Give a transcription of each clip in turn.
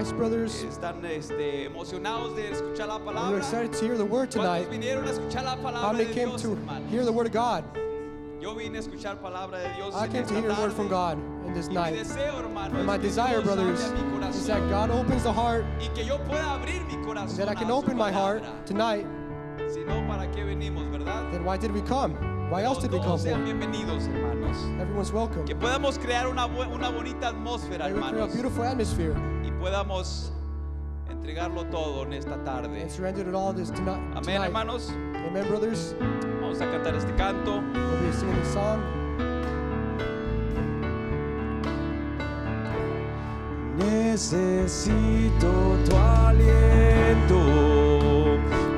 Christ, brothers. Están este, emocionados de escuchar la We're excited to hear the word tonight. ¿Cuántos vinieron a escuchar la How many came Dios, to hear the word of God? Yo vine a escuchar palabra de Dios I came to hear the word from. God in this night. deseo, hermano, And my desire, brothers, is that God opens the heart, y que yo pueda abrir mi corazón that I can open my heart tonight. Si no, ¿para qué venimos, verdad? Then why did we come? Why else did we come sean for? bienvenidos, hermanos. Everyone's welcome. Que podamos crear una, una bonita atmósfera, May we create a beautiful atmosphere podamos entregarlo todo en esta tarde. and surrender it all this tonight. Amén, hermanos. Amen, brothers. Vamos a cantar este canto. We'll be singing this song. Necesito tu aliento,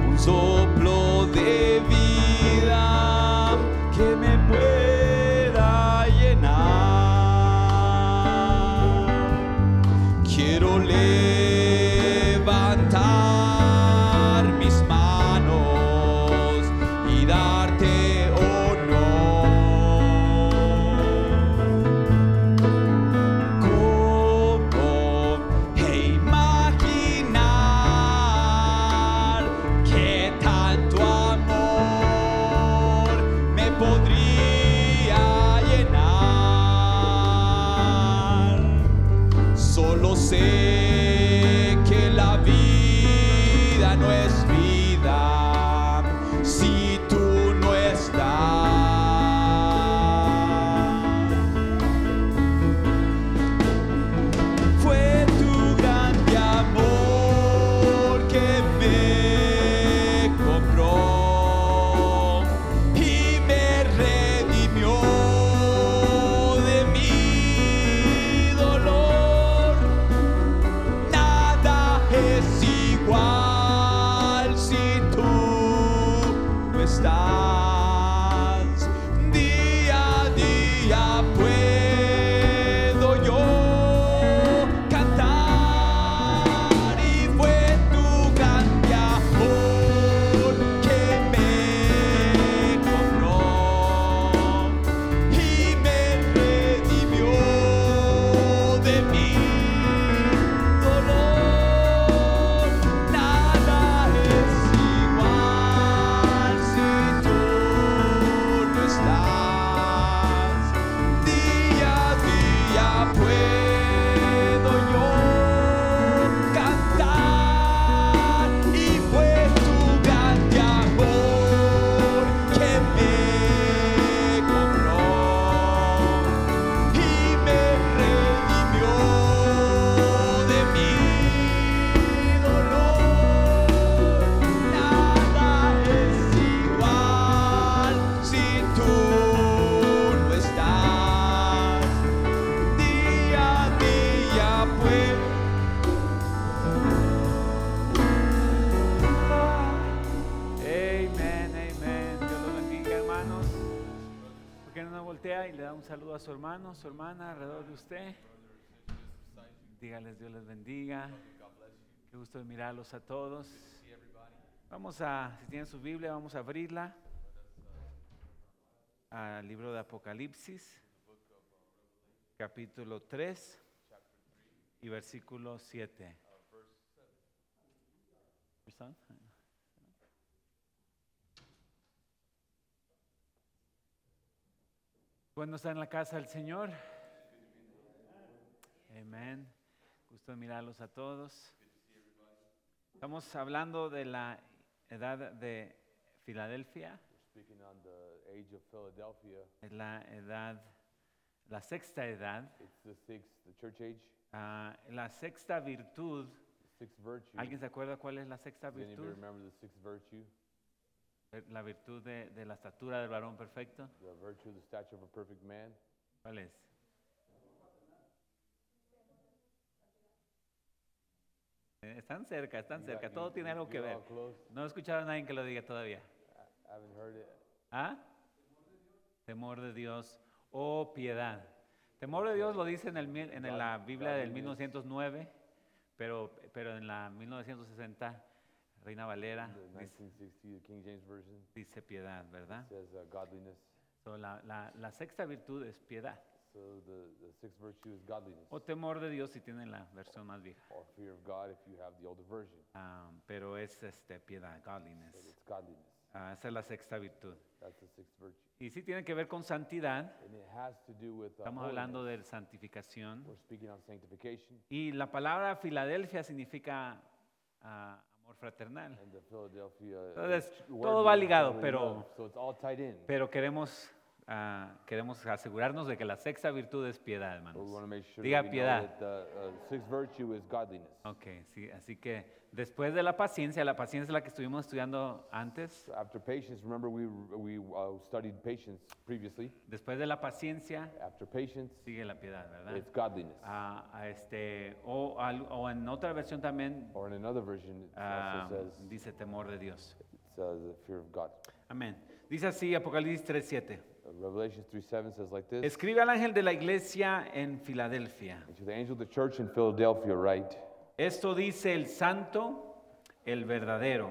un soplo de vida que me pueda Quiero hermano, su hermana alrededor de usted? Dígales, Dios les bendiga. Qué gusto de mirarlos a todos. Vamos a, si tienen su Biblia, vamos a abrirla al libro de Apocalipsis. capítulo 3 y versículo 7. Bueno, está en la casa del Señor. Amén. Gusto de mirarlos a todos. Estamos hablando de la edad de Filadelfia. Es la edad, la sexta edad. it's the sixth, the church age, Ah, la sexta virtud. ¿Alguien se acuerda cuál es la sexta virtud? remember the sixth virtue? Eh, La virtud de, de la estatura del varón perfecto. The virtue of the stature of a perfect man. ¿Cuál es? Eh, Están cerca, están cerca. Todo tiene algo que ver. No he escuchado a nadie que lo diga todavía. ¿Ah? Temor de Dios o piedad. Temor de Dios lo dice en, el, en la Biblia del godliness. 1909, pero, pero en la 1960, Reina Valera The dice, 1960, the King James Version dice piedad, ¿verdad? says uh, godliness. So, la, la- la sexta virtud es piedad. So the, the sixth virtue is godliness, O temor de Dios si tienen la versión más vieja. or fear of God if you have the older version. Ah, pero es este, piedad, godliness. it's godliness. Ah, esa es la sexta virtud. That's the sixth virtue. Y sí tiene que ver con santidad. And it has to do with uh, Estamos hablando de santificación. We're speaking on sanctification. Y la palabra Filadelfia significa ah, amor fraternal. Uh, Entonces, todo va ligado, pero-. Pero queremos, ah, queremos asegurarnos de que la sexta virtud es piedad, hermanos. Diga piedad. uh, godliness. Ok, sí, así que después de la paciencia, la paciencia es la que estuvimos estudiando antes. After patience, remember we, we uh, studied patience previously. Después de la paciencia After patience, sigue la piedad, ¿verdad? it's godliness. Ah, ah, este, o, al- o en otra versión también Or in another version, it ah, also says dice temor de Dios. it's the fear of God. Amén. Dice así Apocalipsis 3.7. Uh, Revelation 3:7 says like this. Escribe al ángel de la iglesia en Filadelfia. And to the angel of the church in Philadelphia, write, Esto dice el santo, el verdadero,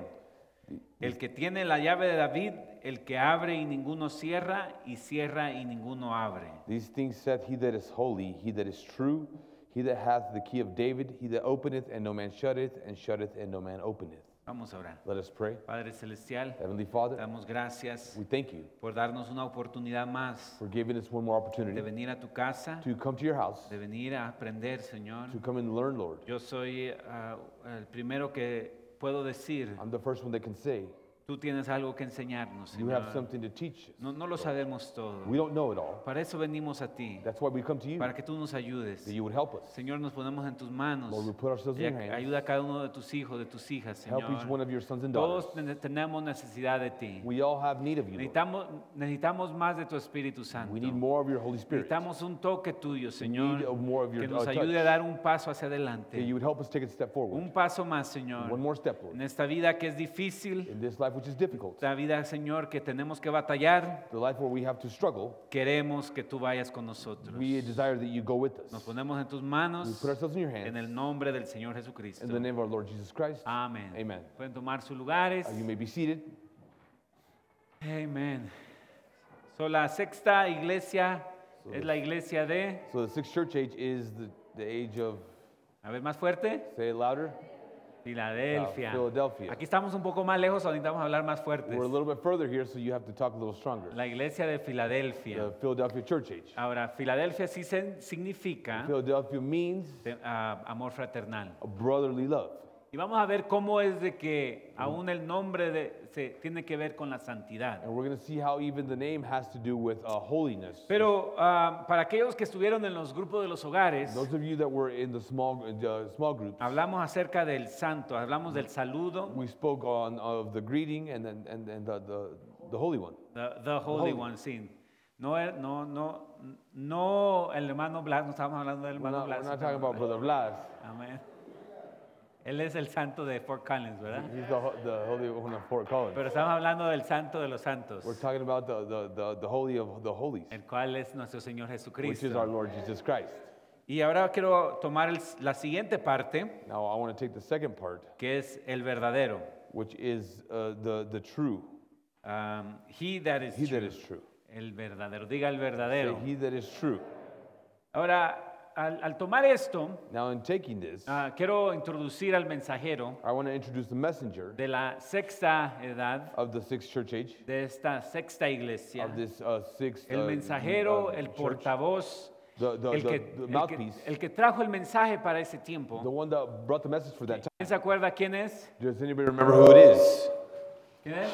el que tiene la llave de David, el que abre y ninguno cierra, y cierra y ninguno abre. These things saith he that is holy, he that is true, he that hath the key of David, he that openeth and no man shutteth, and shutteth and no man openeth. Vamos a orar. Let us pray. Padre Celestial, Heavenly Father, damos gracias we thank you por darnos una oportunidad más for giving us one more de opportunity venir a tu casa, to come to your house, de venir a aprender, Señor. to come and learn, Lord. Yo soy ah, el primero que puedo decir, I'm the first one that can say, tú tienes algo que enseñarnos, you have Señor. something to teach us. No, no lo sabemos todo. We don't know it all. Para eso venimos a ti, That's why we come to you, para que tú nos ayudes. that you would help us. Señor, nos ponemos en tus manos. Lord, we put ourselves Y in your ac- hands. ayuda a cada uno de tus hijos, de tus hijas, Help each one Señor. of your sons and daughters. Todos ten- tenemos necesidad de ti. We all have need of you, Lord. Necesitamos, necesitamos más de tu Espíritu Santo. We need more of your Holy Spirit. Necesitamos un toque tuyo, need Señor, more of your, que nos uh, ayude a dar un paso hacia That adelante. you would help us take a step forward. Un paso más, Señor. One more step, Lord. En esta vida que es difícil, In this life which is difficult, esta vida, Señor, que tenemos que batallar, the life where we have to struggle, queremos que tú vayas con nosotros. we desire that you go with Nos us. ponemos en tus We manos put ourselves in your en hands. el nombre del Señor Jesucristo. In the name of our Lord Jesus Christ. Amén. Amen. Pueden tomar sus lugares. Uh, You may be seated. Amén. So, la sexta iglesia So es the- la iglesia de, So the sixth church age is the, the age of, a ver, más fuerte, say it louder, Filadelfia. Uh, Philadelphia. Aquí estamos un poco más lejos, ahorita vamos a hablar más fuertes. We're a little bit further here, so you have to talk a little stronger. La iglesia de Filadelfia. The Philadelphia church age. Ahora, Filadelfia sí significa Philadelphia means ah, amor fraternal. a brotherly love. Y vamos a ver cómo es de que aún el nombre de, se tiene que ver con la santidad. And we're going to see how even the name has to do with uh, holiness. Pero ah, para aquellos que estuvieron en los grupos de los hogares, Those of you that were in the small, uh, small groups, hablamos acerca del santo, hablamos del saludo, we spoke on of the greeting and then and, and the, the, the holy one. the, the Holy Holy. One, sí. No, er- no, no, no el hermano Blas, no estamos hablando del We're hermano not, Blas. we're not talking about Brother Blas. Amén. Él es el santo de Fort Collins, ¿verdad? He's the, ho- the holy one of Fort Collins. Pero estamos hablando del santo de los santos, We're talking about the, the, the, the holy of the holies, el cual es nuestro Señor which is our Jesucristo. Lord Jesus Christ. Y ahora quiero tomar el- la siguiente parte, Now I want to take the second part, que es el verdadero. which is uh, the, the true. Um, he that is He that true. is true. El verdadero. Diga el Say, verdadero. he that is true. Ahora, al, al tomar esto, Now, in taking this, ah, quiero introducir al mensajero I want to introduce the messenger de la sexta edad, of the sixth church age, de esta sexta iglesia. of this uh, sixth El uh, mensajero, uh, el portavoz, the, the, el que, the el que- el que trajo el mensaje para ese the tiempo. one that brought the message for that time. ¿Quién se acuerda quién es? Does anybody remember who it is? ¿Quién es?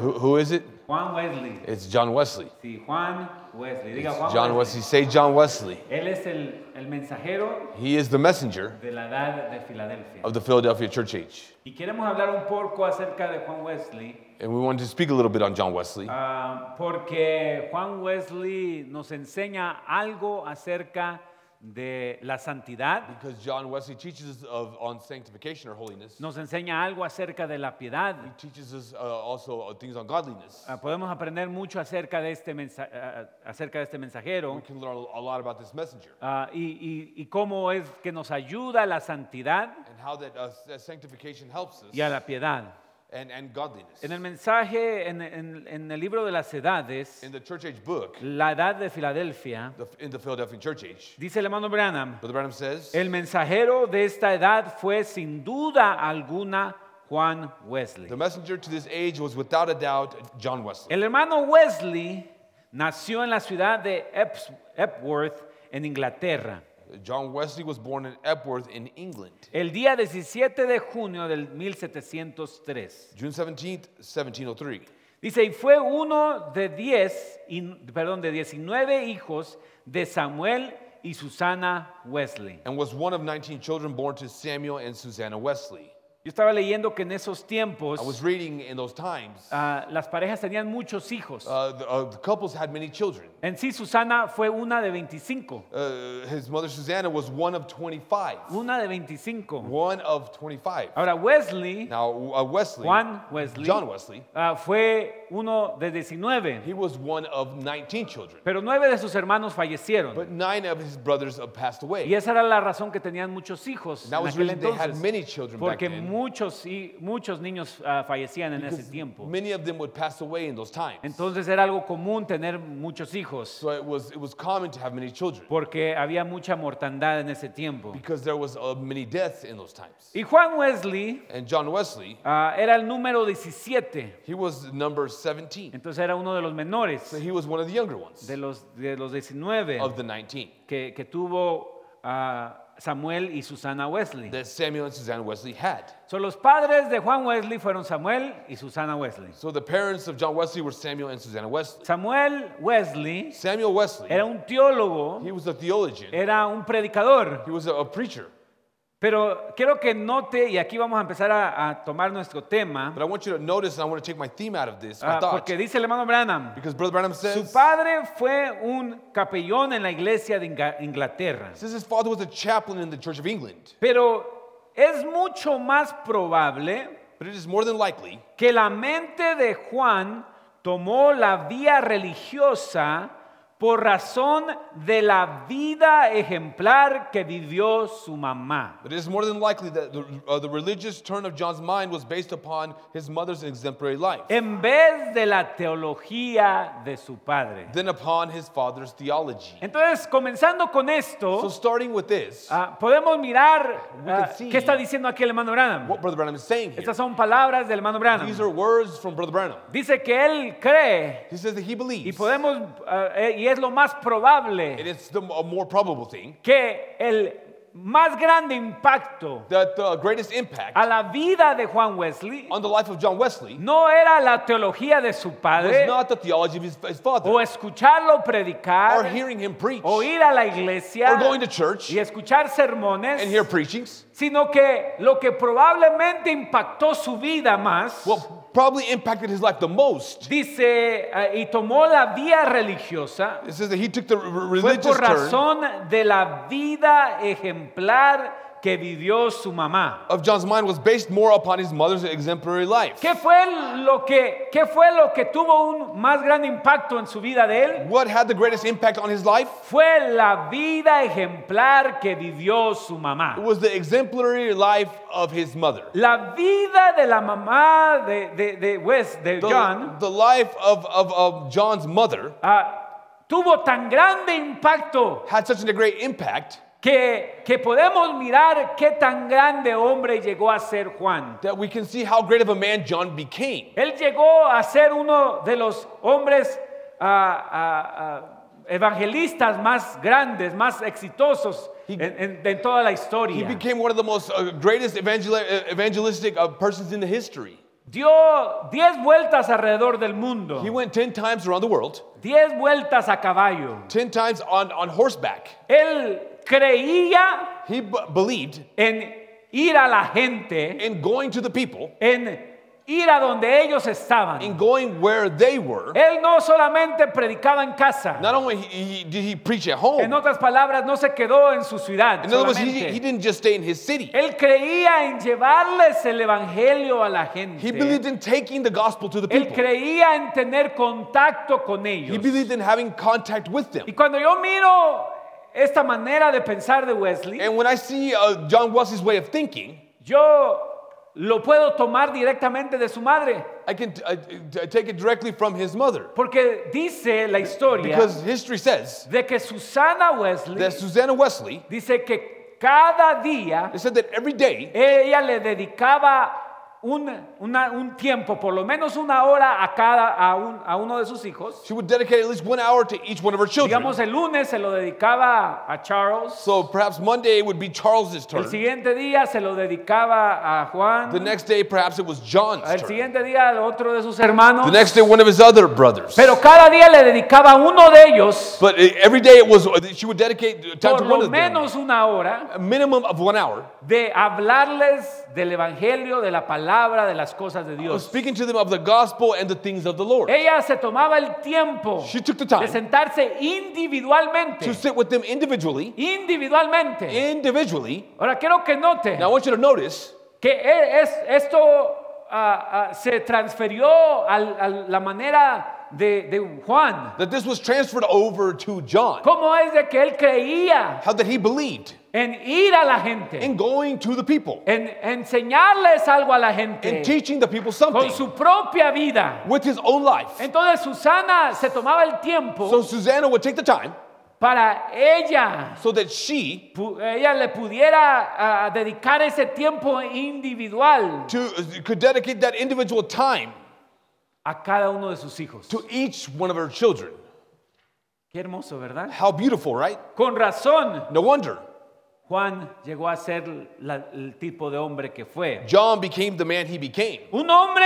Who, who is it? Juan Wesley. It's John Wesley. Sí, Juan Wesley. Diga Juan John Wesley. Wesley. Say John Wesley. Él es el, el mensajero He is the messenger de la edad de Filadelfia. of the Philadelphia church age. Y queremos hablar un poco acerca de Juan Wesley, And we wanted to speak a little bit on John Wesley ah, porque Juan Wesley nos enseña algo acerca de la santidad, because John Wesley teaches us of, on sanctification or holiness. nos enseña algo acerca de la piedad. He teaches us uh, also uh, things on godliness. Ah, podemos aprender mucho acerca de este, mensa- ah, acerca de este We mensajero can learn a lot about this messenger ah, y, y- y cómo es que nos ayuda la santidad and how that uh, sanctification helps us y a la piedad. And, and godliness. En el mensaje, en, en- en el libro de las edades, In the church age book, la edad de Filadelfia, the, in the Philadelphia church age, dice el hermano Branham, Brother Branham says, el mensajero de esta edad fue sin duda alguna Juan Wesley. the messenger to this age was without a doubt John Wesley. El hermano Wesley nació en la ciudad de Eps- Epworth, en Inglaterra, John Wesley was born in Epworth in England, el día 17 de junio del 1703. June 17th, 1703. Dice, y fue uno de 10, y- perdón, de 19 hijos de Samuel y Susana Wesley. And was one of 19 children born to Samuel and Susanna Wesley. Yo estaba leyendo que en esos tiempos I was reading in those times, ah, las parejas tenían muchos hijos. uh, the, uh, the couples had many children. En sí, Susana fue una de 25. Uh, his mother Susanna was one of 25. Una de 25. One of 25. Ahora, Wesley, Now, uh, Wesley, Juan Wesley, John Wesley, ah, fue uno de 19. he was one of 19 children. Pero nueve de sus hermanos fallecieron. But nine of his brothers passed Y away. esa era la razón que tenían muchos hijos That was the aquel reason they had entonces. many children back Porque then. Muchos, y, muchos niños ah, fallecían en ese because tiempo. Many of them would pass away in those times. Entonces era algo común tener muchos hijos. So it was, it was common to have many children Porque había mucha mortandad en ese tiempo. because there was uh, many deaths in those times. Y Juan Wesley And John Wesley, ah, era el número 17. he was number 17. Entonces era uno de los menores, So he was one of the younger ones de los, de los 19 of the 19 que, que tuvo ah, Samuel y Susana Wesley. that Samuel and Susanna Wesley had. So, los padres de Juan Wesley fueron Samuel y Susana Wesley. So the parents of John Wesley were Samuel and Susanna Wesley. Samuel Wesley Samuel Wesley, era un teólogo, he was a theologian, era un predicador. he was a, a preacher. Pero quiero que note, y aquí vamos a empezar a, a tomar nuestro tema, But I want you to notice, and I want to take my theme out of this, my ah, thought. porque dice el hermano Branham, Because Brother Branham su says, padre fue un capellón en la iglesia de Inga- Inglaterra. says his father was a chaplain in the Church of England. Pero es mucho más probable But it is more than likely que la mente de Juan tomó la vía religiosa por razón de la vida ejemplar que vivió su mamá. But it is more than likely that the, uh, the religious turn of John's mind was based upon his mother's exemplary life En vez de la teología de su padre. than upon his father's theology. Entonces, comenzando con So, esto, starting with this, ah, podemos mirar ah, can see qué está diciendo aquí el hermano Branham. what Brother Branham is saying here, Estas son palabras del hermano Branham. these are words from Brother Branham. Dice que él cree He says that he y believes, podemos ah, eh, y es lo más probable it's the a more probable thing, que el más grande impacto that the greatest impact a la vida de Juan Wesley on the life of John Wesley no era la teología de su was padre not the theology of his, his father, o escucharlo or predicar hearing him preach, o or ir a la iglesia going to church y escuchar sermones, and hear preachings. Sino que lo que probablemente impactó su vida más, What probably impacted his life the most dice, eh, y tomó la vía religiosa, It says that he took the r- r- fue por turn razón de la vida ejemplar que vivió su mamá. of John's mind was based more upon his mother's exemplary life. ¿Qué fue lo que, qué fue lo que tuvo un más gran impacto en su vida de él? What had the greatest impact on his life? Fue la vida ejemplar que vivió su mamá. It was the exemplary life of his mother. La vida de la mamá de, de, de Wes, de The, John, the life of, of, of John's mother ah, tuvo tan grande impacto had such a great impact que, que podemos mirar qué tan grande hombre llegó a ser Juan. that we can see how great of a man John became. Él llegó a ser uno de los hombres ah, ah, ah, evangelistas más grandes, más exitosos en, en- en toda la He historia. became one of the most uh, greatest evangel- uh, evangelistic uh, persons in the history. Dio 10 vueltas alrededor del mundo, He went 10 times around the world, 10 vueltas a caballo. 10 times on, on horseback. Él creía He believed en ir a la gente, in going to the people, en ir a donde ellos estaban. in going where they were. Él no solamente predicaba en casa. Not only he, he, did he preach at En home, otras palabras, no se quedó en su ciudad. in other words, he, he didn't just stay in his city. Él creía en llevarles el evangelio a la He gente. believed in taking the gospel to the Él people. creía en tener contacto con He ellos. believed in having contact with them. Y cuando yo miro esta manera de pensar de Wesley, And when I see uh, John Wesley's way of thinking, yo lo puedo tomar directamente de su madre. I can t- t- take it directly from his mother. Porque dice la historia Because history says de que Susana Wesley that Susanna Wesley, dice que cada día they said that every day ella le dedicaba un, una- un tiempo, por lo menos una hora a cada a, un- a uno de sus hijos. she would dedicate at least one hour to each one of her children. Digamos, el lunes se lo dedicaba a Charles, So perhaps Monday would be Charles's el turn. siguiente día se lo dedicaba a Juan, The next day perhaps it was John's el turn. siguiente día al otro de sus hermanos, The next day one of his other brothers. pero cada día le dedicaba a uno de ellos But uh, every day it was she would dedicate time por to one lo of them. menos una hora A minimum of one hour. de hablarles del evangelio, de la palabra, de las cosas de Dios. speaking to them of the gospel and the things of the Lord. Ella se tomaba el tiempo She took the de time sentarse individualmente, to sit with them individually. individualmente. Individually. Ahora quiero que note Now I want you to notice que e- es, esto ah, ah, se transfirió a, la manera de, de Juan. that this was transferred over to John. ¿Cómo es de que él creía How that he believed en ir a la gente, in going to the people en enseñarles algo a la gente teaching the people con something su propia vida? with his own life. Entonces Susana se tomaba el tiempo So Susanna would take the time para ella, so that she ella le pudiera ah, dedicar ese tiempo individual to, uh, could dedicate that individual time a cada uno de sus hijos. to each one of her children. Qué hermoso, ¿verdad? How beautiful, right? Con razón, No wonder Juan llegó a ser la- el tipo de hombre que fue. John became the man he became. Un hombre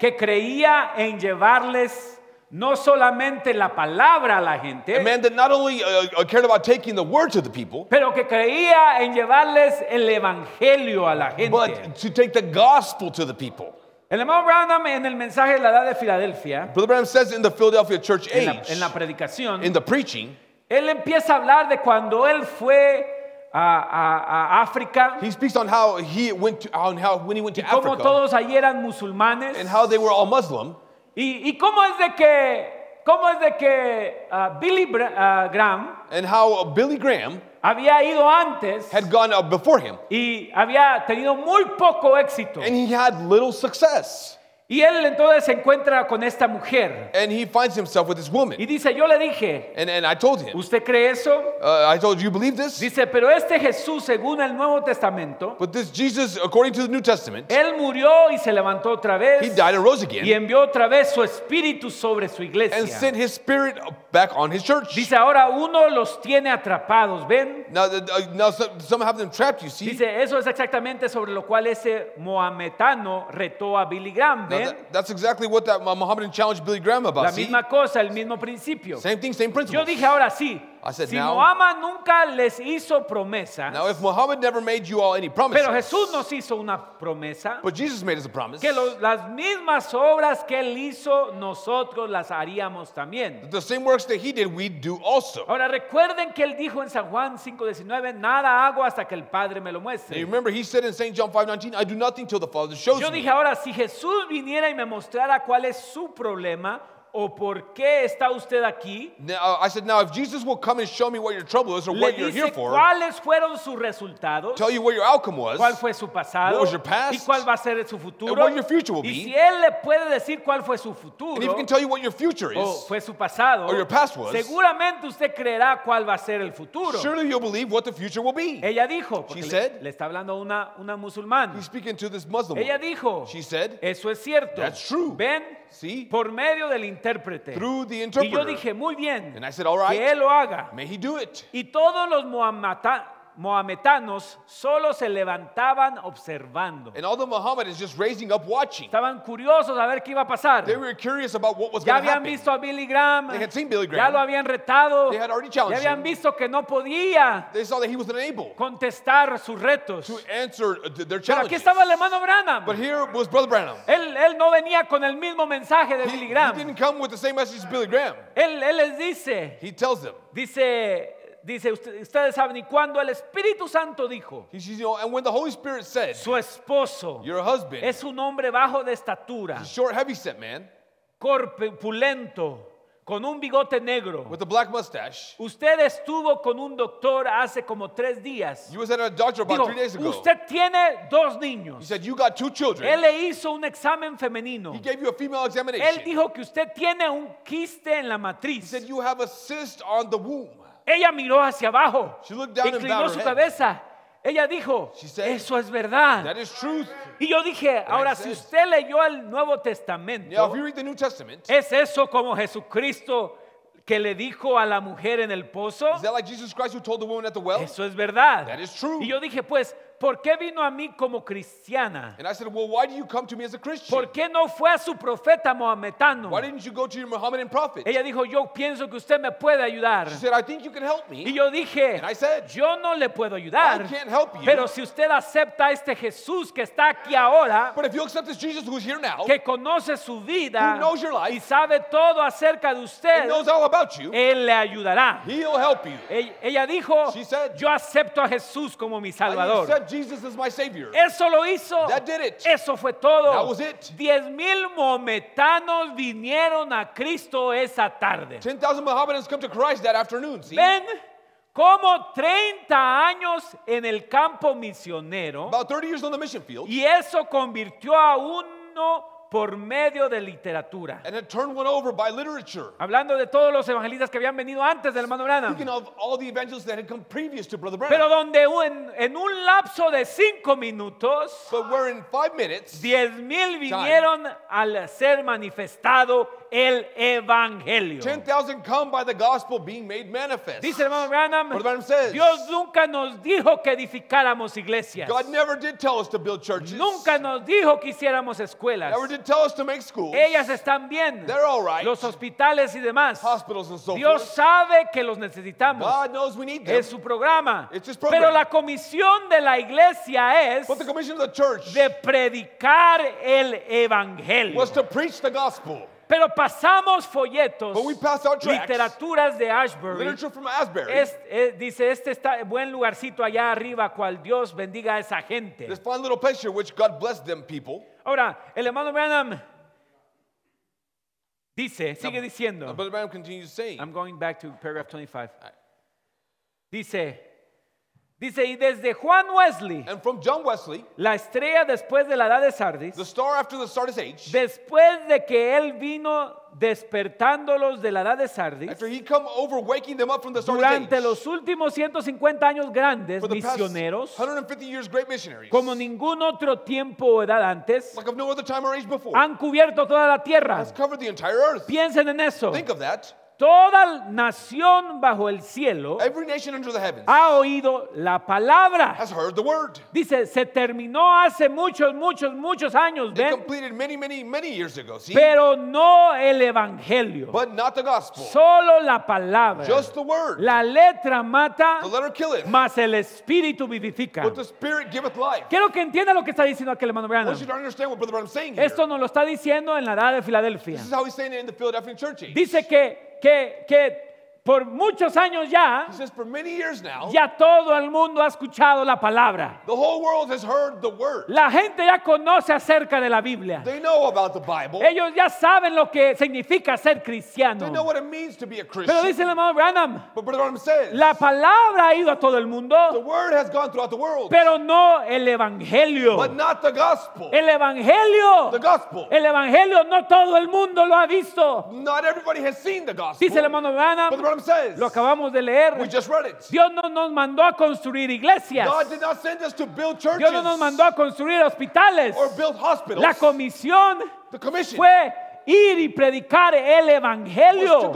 que creía en llevarles no solamente la palabra a la A gente, man that not only uh, uh, cared about taking the word to the people, pero que creía en llevarles el evangelio a la gente. but to take the gospel to the people. El hermano Branham en el mensaje de la edad de Filadelfia, Brother Branham says in the Philadelphia church en la, age, en la predicación, in the preaching, él empieza a hablar de cuando él fue a, a- a África he speaks on how he went to, on how when he went to y cómo Africa todos allí eran musulmanes. and how they were all Muslim, Y, y cómo es de que, cómo es de que ah, Billy Bra- ah, Graham and how Billy Graham había ido antes had gone before him y había tenido muy poco éxito. and he had little success. Y él entonces se encuentra con esta mujer And he finds himself with this y woman. dice, yo le dije, And, and I told him, ¿usted cree eso? uh, I told you, you believe this? Dice, pero este Jesús, según el Nuevo Testamento, But this Jesus, according to the New Testament, él murió y se levantó otra he vez died and rose y again envió otra vez su espíritu sobre su and iglesia. sent his spirit back on his church. Dice, ahora uno los tiene atrapados, ¿ven? Now, uh, now some, some have them trapped, you see. Dice, eso es exactamente sobre lo cual ese mohametano retó a Billy Graham, ¿ven? that- that's exactly what that Mohammedan challenged Billy Graham La about. See? misma cosa, el mismo principio. Same thing, same principle. Yo dije ahora sí, I said, si now- Mohammed nunca les hizo promesa, Now, if Muhammad never made you all any promises, pero Jesús nos hizo una promesa, but Jesus made us a promise que lo- las mismas obras que él hizo, nosotros las haríamos también. the same works that he did, we do also. Ahora recuerden que él dijo en San Juan 5:19, nada hago hasta que el Padre me lo muestre. you remember, he said in St. John 5:19, "I do nothing till the Father shows Yo me." dije ahora, si Jesús viniera y me mostrara cuál es su problema, o por qué está usted aquí, Now, I said, now if Jesus will come and show me what your trouble is or le what you're here dice for, cuáles fueron sus resultados, tell you what your outcome was, cuál fue su pasado What was your past? y cuál va a ser su futuro. And what your future will y be. si él le puede decir cuál fue su futuro and if he can tell you what your future o is, fue su pasado, or your past was, seguramente usted creerá cuál va a ser el futuro. surely you'll believe what the future will be. Ella dijo, porque She le, said- le está hablando a una, una musulmana. He's speaking to this Muslim Ella woman. dijo, She said, eso es cierto. That's true. Ven, See? por medio del intérprete. Through the Y yo interpreter. dije, muy bien, And I said, all right. que él lo haga. May he do it. Y todos los mohametanos solo se levantaban observando. And all the Muhammad is just raising up watching. Estaban curiosos a ver qué iba a pasar. They were curious about what was Ya habían happen. visto a Billy Graham, They had seen Billy ya Graham. lo habían retado, They had already ya challenged habían him. visto que no podía They saw that he was unable contestar sus retos. to answer th- their Pero aquí challenges. estaba el hermano Branham. But here was Brother Branham. Él, él no venía con el mismo mensaje de He, Billy he Graham. didn't come with the same message as Billy Graham. Él, él les dice, He tells them, dice, dice, "Usted- ustedes saben, y cuando el Espíritu Santo dijo, he says, you know, and when the Holy Spirit said, su esposo your husband, es un hombre bajo de estatura, a short, heavy set man corpulento, con un bigote negro. with a black mustache, Usted estuvo con un doctor hace como tres días. you was at a doctor about three days ago. usted tiene dos He niños. said, you got two children. Él le hizo un examen femenino. He gave you a female Él examination. dijo que usted tiene un quiste en la He matriz. said, you have a cyst on the womb. Ella miró hacia abajo, She looked down and inclinó su cabeza. Ella dijo, eso es verdad. That is truth. Y yo dije, ahora si usted leyó el Nuevo Testamento, you read the New Testament, ¿es eso como Jesucristo que le dijo a la mujer en el pozo? is that like Jesus Christ who told the woman at the well? Eso es verdad. That is true. Y yo dije, pues, ¿por qué vino a mí como cristiana? And I said, well, why do you come to me as a Christian? ¿Por qué no fue a su profeta mohametano? Why didn't you go to your Mohammedan prophet? Ella dijo, yo pienso que usted me puede ayudar. She said, I think you can help Y me. yo dije, And I said, yo no le puedo ayudar. I can't help you. Pero si usted acepta a este Jesús que está aquí ahora, But if you accept this Jesus who's here now, que conoce su vida Who knows your life, y sabe todo acerca de usted, and knows all about you, Él le ayudará. he'll help you. Ell- Ella dijo, She said, yo acepto a Jesús como mi Salvador. Jesus as my Savior. Eso lo hizo. That did it. Eso fue todo. That was it. Diez mil mometanos vinieron a Cristo esa tarde. 10,000 Mohammedans come to Christ that afternoon, see? Ven como 30 años en el campo misionero About 30 years on the mission field, y eso convirtió a uno por medio de literatura. and it turned one over by literature. Hablando de todos los evangelistas que habían venido antes del hermano Branham. Speaking of all the evangelists that had come previous to Brother Pero donde un- en un lapso de cinco minutos, But where in five minutes, diez mil vinieron al ser manifestado el evangelio. 10,000 come by the gospel being made manifest. Dice el hermano Branham, Brother Branham says, Dios nunca nos dijo que edificáramos iglesias. God never did tell us to build churches. Nunca nos dijo que hiciéramos escuelas. Never did tell us to make schools, Ellas están bien. They're all right. Los hospitales y demás. hospitals, and so Dios forth. sabe que los necesitamos. God knows we need them. Es su programa. It's his program. Pero la comisión de la iglesia es But the commission of the church de predicar el evangelio. was to preach the gospel. Pero pasamos folletos, But we passed out tracts, literaturas de Ashbury. literature from Asbury. Es- dice, este está buen lugarcito allá arriba, cual Dios bendiga a esa gente. This fine little place here, which God bless them people. Ahora, el hermano Branham dice, sigue Now, diciendo, Brother Branham continues saying, I'm going back to paragraph 25. Dice, dice, y desde Juan Wesley, and from John Wesley, la estrella después de la edad de Sardis, the star after the Sardis age, después de que él vino despertándolos de la edad de Sardis, after he come over waking them up from the Sardis durante age, los últimos 150 años grandes, for the past misioneros, 150 years, great missionaries, como ningún otro tiempo o edad antes, like of no other time or age before, han cubierto toda la tierra. has covered the entire earth. Piensen en eso. Think of that. Toda nación bajo el cielo Every nation under the heavens ha oído la palabra. has heard the word. Dice, se terminó hace muchos, muchos, muchos años, It ¿ven? completed many, many, many years ago. See? Pero no el evangelio, But not the gospel. solo la palabra. Just the word. La letra mata, The letter killeth, mas el espíritu vivifica. but the spirit giveth life. Quiero que entienda lo que está diciendo aquel hermano Branham. Esto nos lo está diciendo en la edad de Filadelfia. This is how he's saying it in the Philadelphia church age. Dice que, que, que por muchos años ya, says, for many years now, ya todo el mundo ha escuchado la palabra. the whole world has heard the word. La gente ya conoce acerca de la Biblia. They know about the Bible. Ellos ya saben lo que significa ser They know cristiano. what it means to be a Pero Christian. dice el hermano Branham, But Brother Branham says, la palabra ha ido a todo el the mundo, word has gone throughout the world, pero no el evangelio. but not the gospel. El evangelio, The gospel. el evangelio no todo el mundo lo ha visto. Not everybody has seen the gospel. Dice el hermano Branham, Says, lo acabamos de leer. we just read it. Dios no nos mandó a construir iglesias. God did not send us to build churches Dios no nos mandó a construir hospitales. or build hospitals. La comisión the commission fue ir y predicar el evangelio.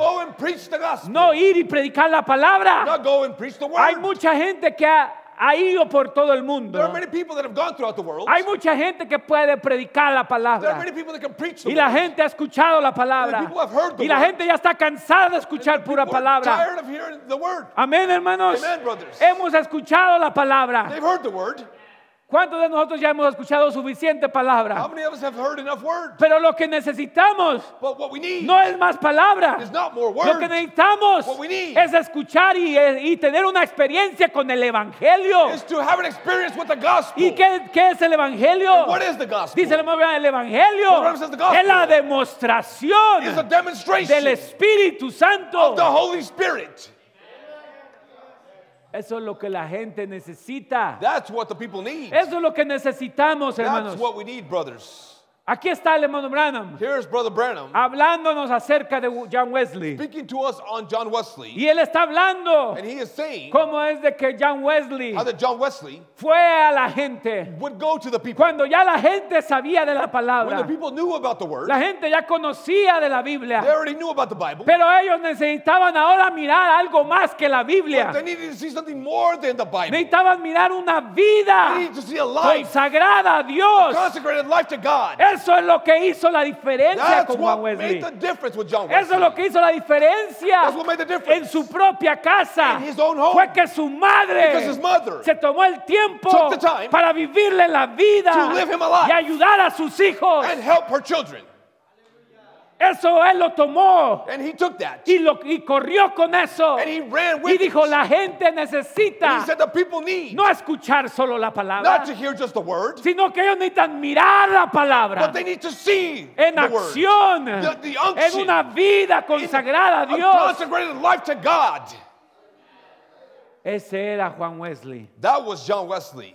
No ir y predicar la palabra. not go and preach the word. Hay mucha gente que ha, ha ido por todo el mundo. there are many people that have gone throughout the world. Hay mucha gente que puede predicar la there are palabra. many people that can preach the Y la word. gente ha escuchado la And palabra. people have heard the Y la word. gente ya está cansada de escuchar pura palabra. tired of hearing the word. Amén, hermanos. Amen, brothers. Hemos escuchado la palabra. They've heard the word. ¿Cuántos de nosotros ya hemos escuchado suficiente How palabra? many of us have heard enough word? Pero lo que necesitamos But what we need no es más palabra. is not more Lo que necesitamos What we need es escuchar y, y tener una experiencia con el Evangelio. Is to have an experience with the gospel. ¿Y qué, qué es el Evangelio? What is the gospel? Dice el Evangelio The gospel es la demostración It's a demonstration del Espíritu of the Santo. Holy Spirit. Eso es lo que la gente necesita. That's what the people need. Eso es lo que necesitamos, That's hermanos. what we need, brothers. Aquí está el hermano Branham Here's Brother Branham hablándonos acerca de John Wesley. speaking to us on John Wesley. Y él está hablando And he is saying cómo es de que John Wesley how that John Wesley fue a la gente would go to the people. cuando ya la gente sabía de la When the palabra. people knew about the word, La gente ya conocía de la they Biblia. already knew about the Bible. Pero ellos necesitaban ahora mirar algo más que la Biblia. They needed to see something more than the Bible. Necesitaban mirar una They vida needed to see a life, consagrada a Dios. consecrated life to God. Eso es lo que hizo la diferencia That's con Juan what made Wesley. the difference with John Eso es Wesley. lo que hizo la diferencia That's what made the difference. en su propia casa. In his own home. Fue que su madre Because his mother se tomó el tiempo took the time para vivirle la vida to live him a life. y ayudar a sus hijos. and help her children. Eso él lo tomó And he took that. y, lo, y corrió con eso. And he ran Y with it. dijo, la gente necesita he said the people need no escuchar solo la palabra, not to hear just the word, sino que ellos necesitan mirar la palabra but they need to see en the word. acción, The- the en unction. una vida consagrada a A Dios. consecrated life to God. Ese era Juan Wesley, That was John Wesley,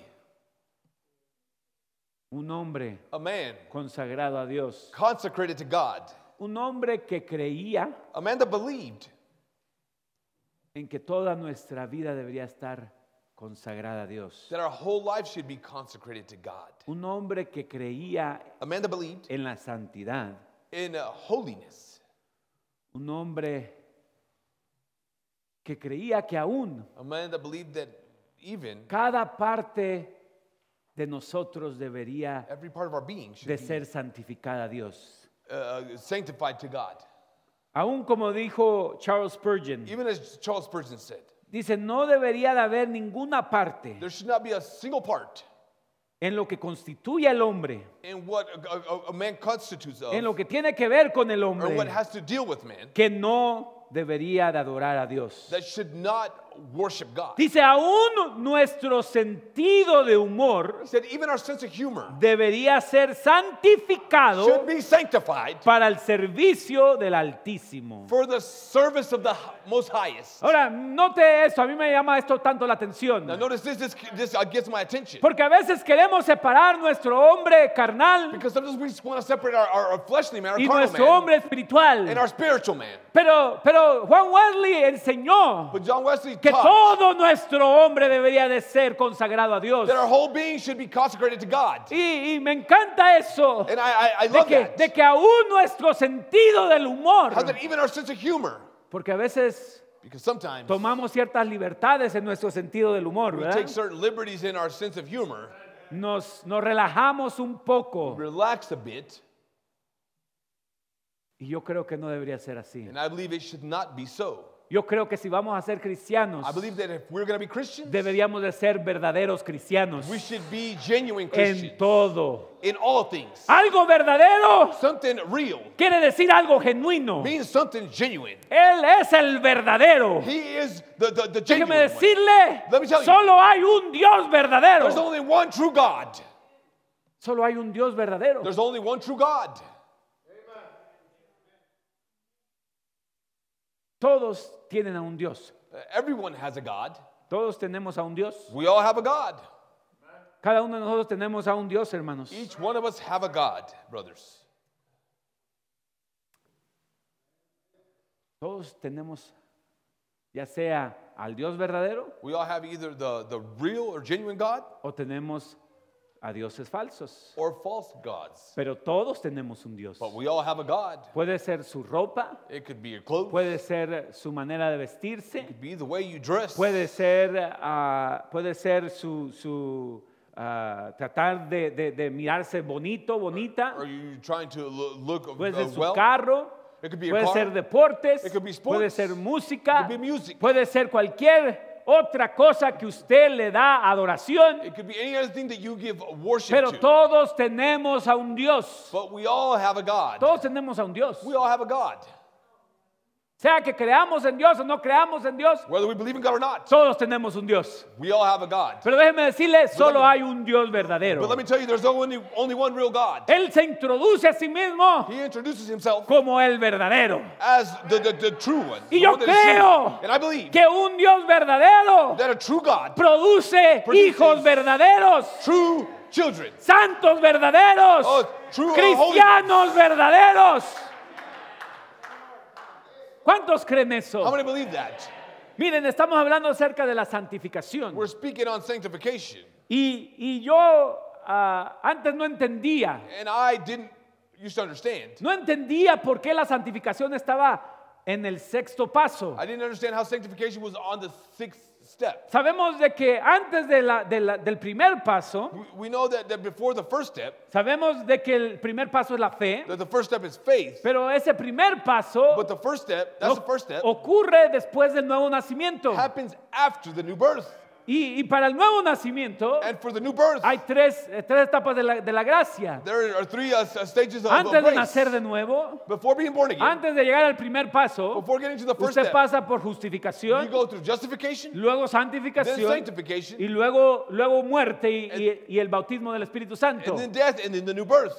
un hombre a man consagrado a Dios, consecrated to God, un hombre que creía a man that believed en que toda nuestra vida debería estar consagrada a Dios. that our whole life should be consecrated to God, Un hombre que creía a man that believed en la santidad, in uh, holiness, un hombre que creía que aún a man that believed that even cada parte de nosotros debería every part of our being should de be ser santificada a Dios. Uh, sanctified to God. Aún como dijo Charles Spurgeon, Even as Charles Spurgeon said, dice, no debería de haber ninguna parte there should not be a single part en lo que constituye al hombre, in what a, a- a man constitutes of, en lo que tiene que ver con el or what hombre, has to deal with man, que no debería de adorar a Dios. that should not worship God. Dice, aún nuestro sentido de humor said, even our sense of humor debería ser santificado should be sanctified para el servicio del Altísimo. for the service of the Most Highest. Ahora, note eso, a mí me llama esto tanto la atención. Now, notice this, this, this uh, gets my attention. Porque a veces queremos separar nuestro hombre carnal Because sometimes we just want to separate our, our, our fleshly man, our y carnal nuestro man, hombre espiritual. and our spiritual man. Pero, pero Juan Wesley enseñó But John Wesley que taught todo nuestro hombre debería de ser consagrado a Dios. that our whole being should be consecrated to God. Y, y me encanta eso, And I, I, I de love que, that. de que aún nuestro sentido del humor, How that even our sense of humor, porque a veces because sometimes tomamos ciertas libertades en nuestro sentido del humor, we ¿verdad? take certain liberties in our sense of humor, Nos, nos relajamos un poco relax a bit, y yo creo que no debería ser así. and I believe it should not be so. Yo creo que si vamos a ser cristianos, I believe that if we're going to be Christians, deberíamos de ser verdaderos cristianos we should be genuine en Christians todo. in all things. Algo verdadero Something real quiere decir algo genuino. means something genuine. Él es el verdadero. He is the, the, the Déjeme decirle, Let me tell you. solo hay un Dios verdadero. There's only one true God. Solo hay un Dios verdadero. There's only one true God. Todos tienen a un Dios. Everyone has a God. Todos tenemos a un Dios. We all have a God. Cada uno de nosotros tenemos a un Dios, hermanos. Each one of us have a God, brothers. Todos tenemos ya sea al Dios verdadero We all have either the, the real or genuine God o tenemos a dioses falsos. or false gods. Pero todos tenemos un Dios. But we all have a God. Puede ser su ropa, It could be your clothes, puede ser su manera de vestirse, it could be the way you dress, puede ser, ah, puede ser su, su, ah, tratar de, de- de mirarse bonito, bonita, you trying to lo- look uh, puede ser su well. carro, It could be puede car. ser deportes, It could be puede ser música, It could be music. puede ser cualquier otra cosa que usted le da adoración, It could be any other thing that you give worship pero to. todos tenemos a un Dios. But we all have a God. Todos tenemos a un Dios. We all have a God. Sea que creamos en Dios o no creamos en Dios, Whether we believe in God or not, todos tenemos un Dios. we all have a God. Pero déjeme decirle, solo me- hay un Dios verdadero. But let me tell you, there's only, only one real God. Él se introduce a sí mismo He introduces himself como el verdadero. as the, the, the true one. Y the yo one creo And I believe que un Dios verdadero that a true God, produce hijos verdaderos, true children, santos verdaderos, Oh, true, uh, cristianos verdaderos. ¿Cuántos creen how eso? many believe that? Miren, estamos hablando acerca de la santificación. We're speaking on sanctification. Y, y yo ah, antes no entendía, And I didn't used to understand. no entendía por qué la santificación estaba en el sexto paso. I didn't understand how sanctification was on the sixth step. Sabemos de que antes de la- de la- del primer paso, We, we know that, that before the first step, sabemos de que el primer paso es la fe, that the first step is faith. pero ese primer paso But the first step, that's no- the first step, ocurre después del nuevo nacimiento. happens after the new birth. Y, y para el nuevo nacimiento And for the new birth, hay tres, eh, tres etapas de la, de la gracia. there are three uh, stages of, of Antes de grace. nacer de nuevo, Before being born again, antes de llegar al primer paso, before getting to the first usted step, pasa por you justificación, go through justification, luego then santificación sanctification, y luego, luego muerte y, y- y el bautismo del Espíritu Santo. and then death, and then the new birth.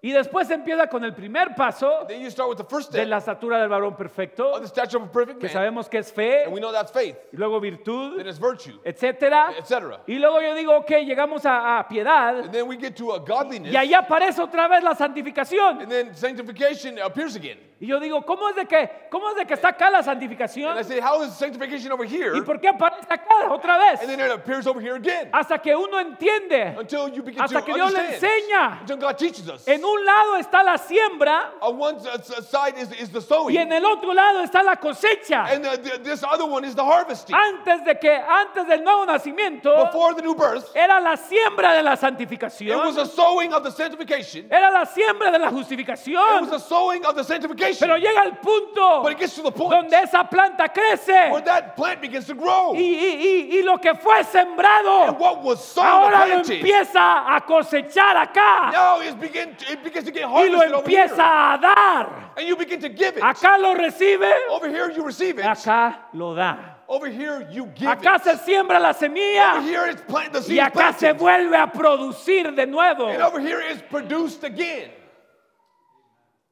Y después empieza con el primer paso Then you start with the first de step la estatura del varón perfecto, of the stature of a perfect que man, sabemos que es fe, and we know that's faith, y luego virtud, then it's virtue, etcétera. etc. Y luego yo digo, ok, llegamos a, a piedad And then we get to a godliness, y ahí aparece otra vez la santificación. and then sanctification appears again. Y yo digo, ¿cómo es de que, cómo es de que está acá la And I santificación? say, how is sanctification over here? ¿Y por qué aparece acá otra vez? And then it appears over here again. Hasta que uno entiende. Until you begin Hasta to que Dios le understand. enseña. Until God teaches us. En un lado está la siembra On one side is, is the sowing, y en el otro lado está la cosecha. and the, this other one is the harvesting. Antes de que, antes del nuevo nacimiento, Before the new birth, era la siembra de la it was santificación, a sowing of the sanctification. era la siembra de la It was justificación. a sowing of the sanctification. Pero llega el punto But it gets to the point donde esa planta crece where that plant begins to grow. y, y- y- y lo que fue And sembrado what was sown ahora lo planted empieza a cosechar acá now is begin, it begins to get y lo harvested over here. empieza a dar. And you begin to give it. Acá lo recibe, Over here you receive it. acá lo da. Over here you give Acá it. se siembra la Over semilla here it's plant, the y acá se vuelve a producir de nuevo. And over here it's produced again.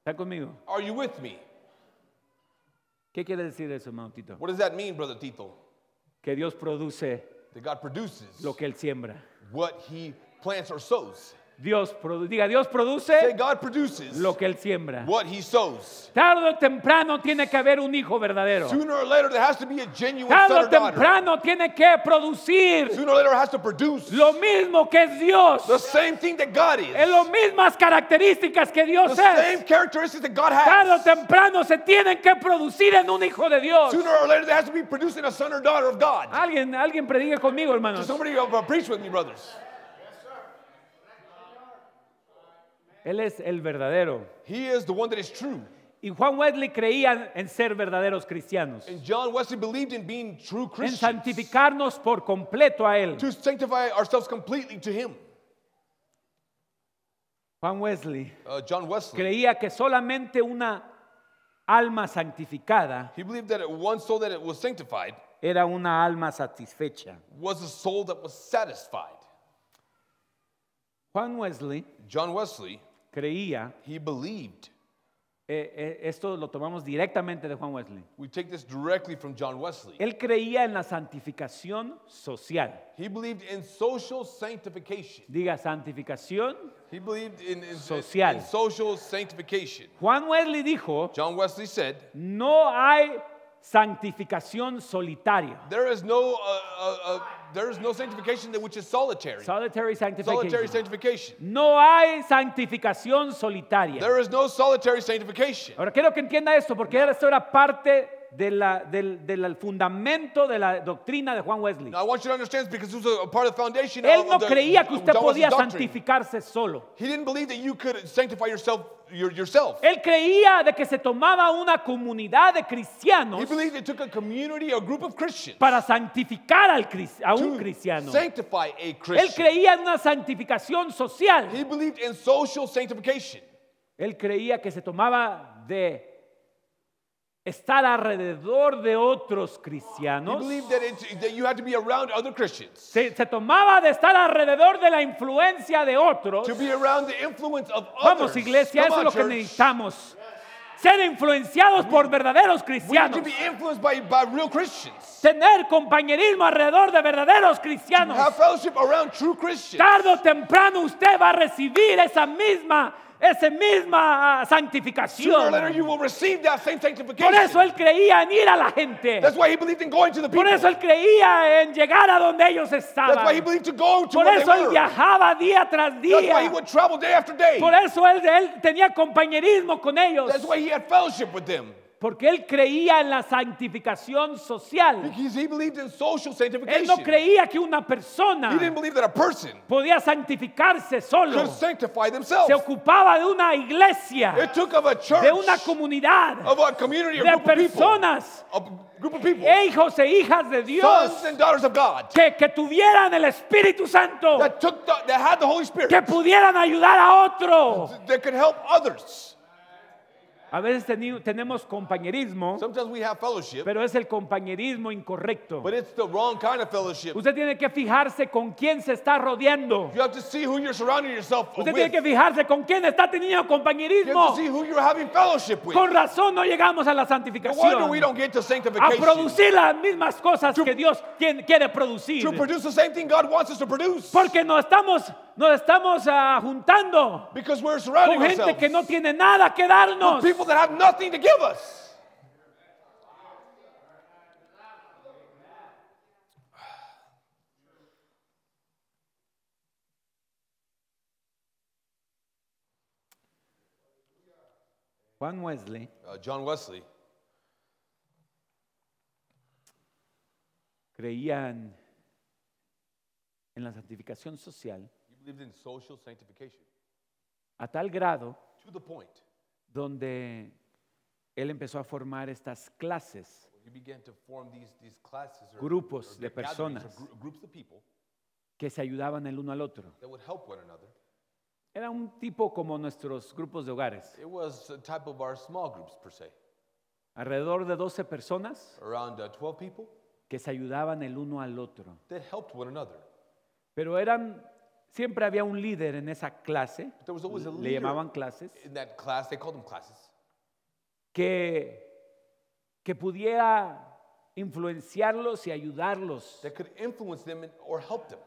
¿Está conmigo? Are you with me? ¿Qué quiere decir eso, hermano Tito? What does that mean, Brother Tito? Que Dios produce That God produces lo que Él siembra. what he plants or sows. Dios produ- diga, Dios Say produce God produces lo que Él siembra. what he sows. Tarde o temprano tiene que haber un hijo verdadero. Sooner or later there has to be a genuine Tarde son o or daughter. temprano tiene que producir Sooner or later it has to produce lo mismo que es Dios. the same thing that God is. Es las mismas características que The Dios same es. characteristics that God Tarde o has. temprano se tienen que producir en un hijo de Dios. Sooner or later there has to be producing a son or daughter of God. Alguien, alguien predigue conmigo, hermanos. Somebody uh, preach with me, brothers. Él es el verdadero. He is the one that is true. Y Juan Wesley creía en ser verdaderos cristianos, And John Wesley believed in being true en Christians. santificarnos por completo a Él. To sanctify ourselves completely to Him. Juan Wesley Uh, John Wesley, creía que solamente una alma santificada he believed that one soul that it was sanctified era una alma satisfecha. was a soul that was satisfied. Juan Wesley John Wesley, creía, he believed. eh, eh, esto lo tomamos directamente de Juan Wesley, We take this directly from John Wesley. él creía en la santificación social. He believed in social sanctification. Diga santificación. He believed in, in, Social. in social sanctification. Juan Wesley dijo, John Wesley said, no hay santificación solitaria. There is no, uh, uh, uh, there is no sanctification that which is solitary. Solitary Solitary sanctification. sanctification. No hay santificación solitaria. There is no solitary sanctification. Ahora quiero que entienda esto porque esto era parte de la- del, del fundamento de la doctrina de Juan Wesley. Now I want you to understand this because this was a part of the foundation Él no of the, creía que usted John podía santificarse solo. He didn't believe that you could sanctify yourself your, yourself. Él creía de que se tomaba una comunidad de He cristianos believed it took a community, a group of Christians, para santificar al a un cristiano. sanctify a Él creía en una santificación social. He believed in social sanctification. Él creía que se tomaba de estar alrededor de otros He cristianos. believed that, it, that you had to be around other Christians, Se, se tomaba de estar alrededor de la influencia de otros. to be around the influence of Vamos, others. iglesia, Come eso es lo que church. necesitamos. Ser influenciados por verdaderos We need cristianos. to be influenced by, by real Christians. Tener compañerismo alrededor de verdaderos Have cristianos. fellowship around true Christians. Tarde o temprano usted va a recibir esa misma, esa misma santificación. Por eso él creía en ir a la gente. That's why he believed in going to the people. Por eso él creía en llegar a donde ellos That's why he estaban. believed to go to Por eso él viajaba día tras That's why he día. would travel day after day. Por eso él, él tenía compañerismo con ellos. Porque él creía en la santificación social. Because he believed in social Él sanctification. no creía que una He didn't persona believe that a person podía santificarse solo. could sanctify themselves. Se ocupaba de una iglesia, It took of a church, de una comunidad, of a community, a de of people, personas, a group of people, e hijos e hijas de Dios sons and daughters of God, que, que tuvieran el Espíritu Santo, that took the, that had the Holy Spirit, que pudieran ayudar a otro. that could help others. A veces teni- tenemos compañerismo, Sometimes we have fellowship, pero es el compañerismo incorrecto. but it's the wrong kind of fellowship. Usted tiene que fijarse con quién se está rodeando. You have to see who you're surrounding yourself Usted with. tiene que fijarse con quién está teniendo You have compañerismo. to see who you're having fellowship with. Con razón no llegamos a la No wonder we santificación. don't get to A sanctification. producir las mismas cosas que Dios quien- quiere producir. To produce the same thing God wants us to produce. Porque nos estamos, nos estamos ah, juntando Because we're surrounding con gente ourselves que no tiene nada que with darnos. people that have nothing to give us. Juan Wesley. Uh, John Wesley. Creía en, en la santificación social he believed in social sanctification. a tal grado to the point donde él empezó a formar estas clases, where he began to form these, these classes or, Grupos or de personas. que se ayudaban el uno al otro. that would help one another. Era un tipo como nuestros grupos de hogares. It was a type of our small groups per se, Alrededor de 12 personas around uh, 12 people que se ayudaban el uno al otro. that helped one another. Pero eran, siempre había un líder en esa clase, There was always a le leader llamaban clases, in that class. They called them classes. que, que pudiera influenciarlos y ayudarlos, that could influence them and- or help them.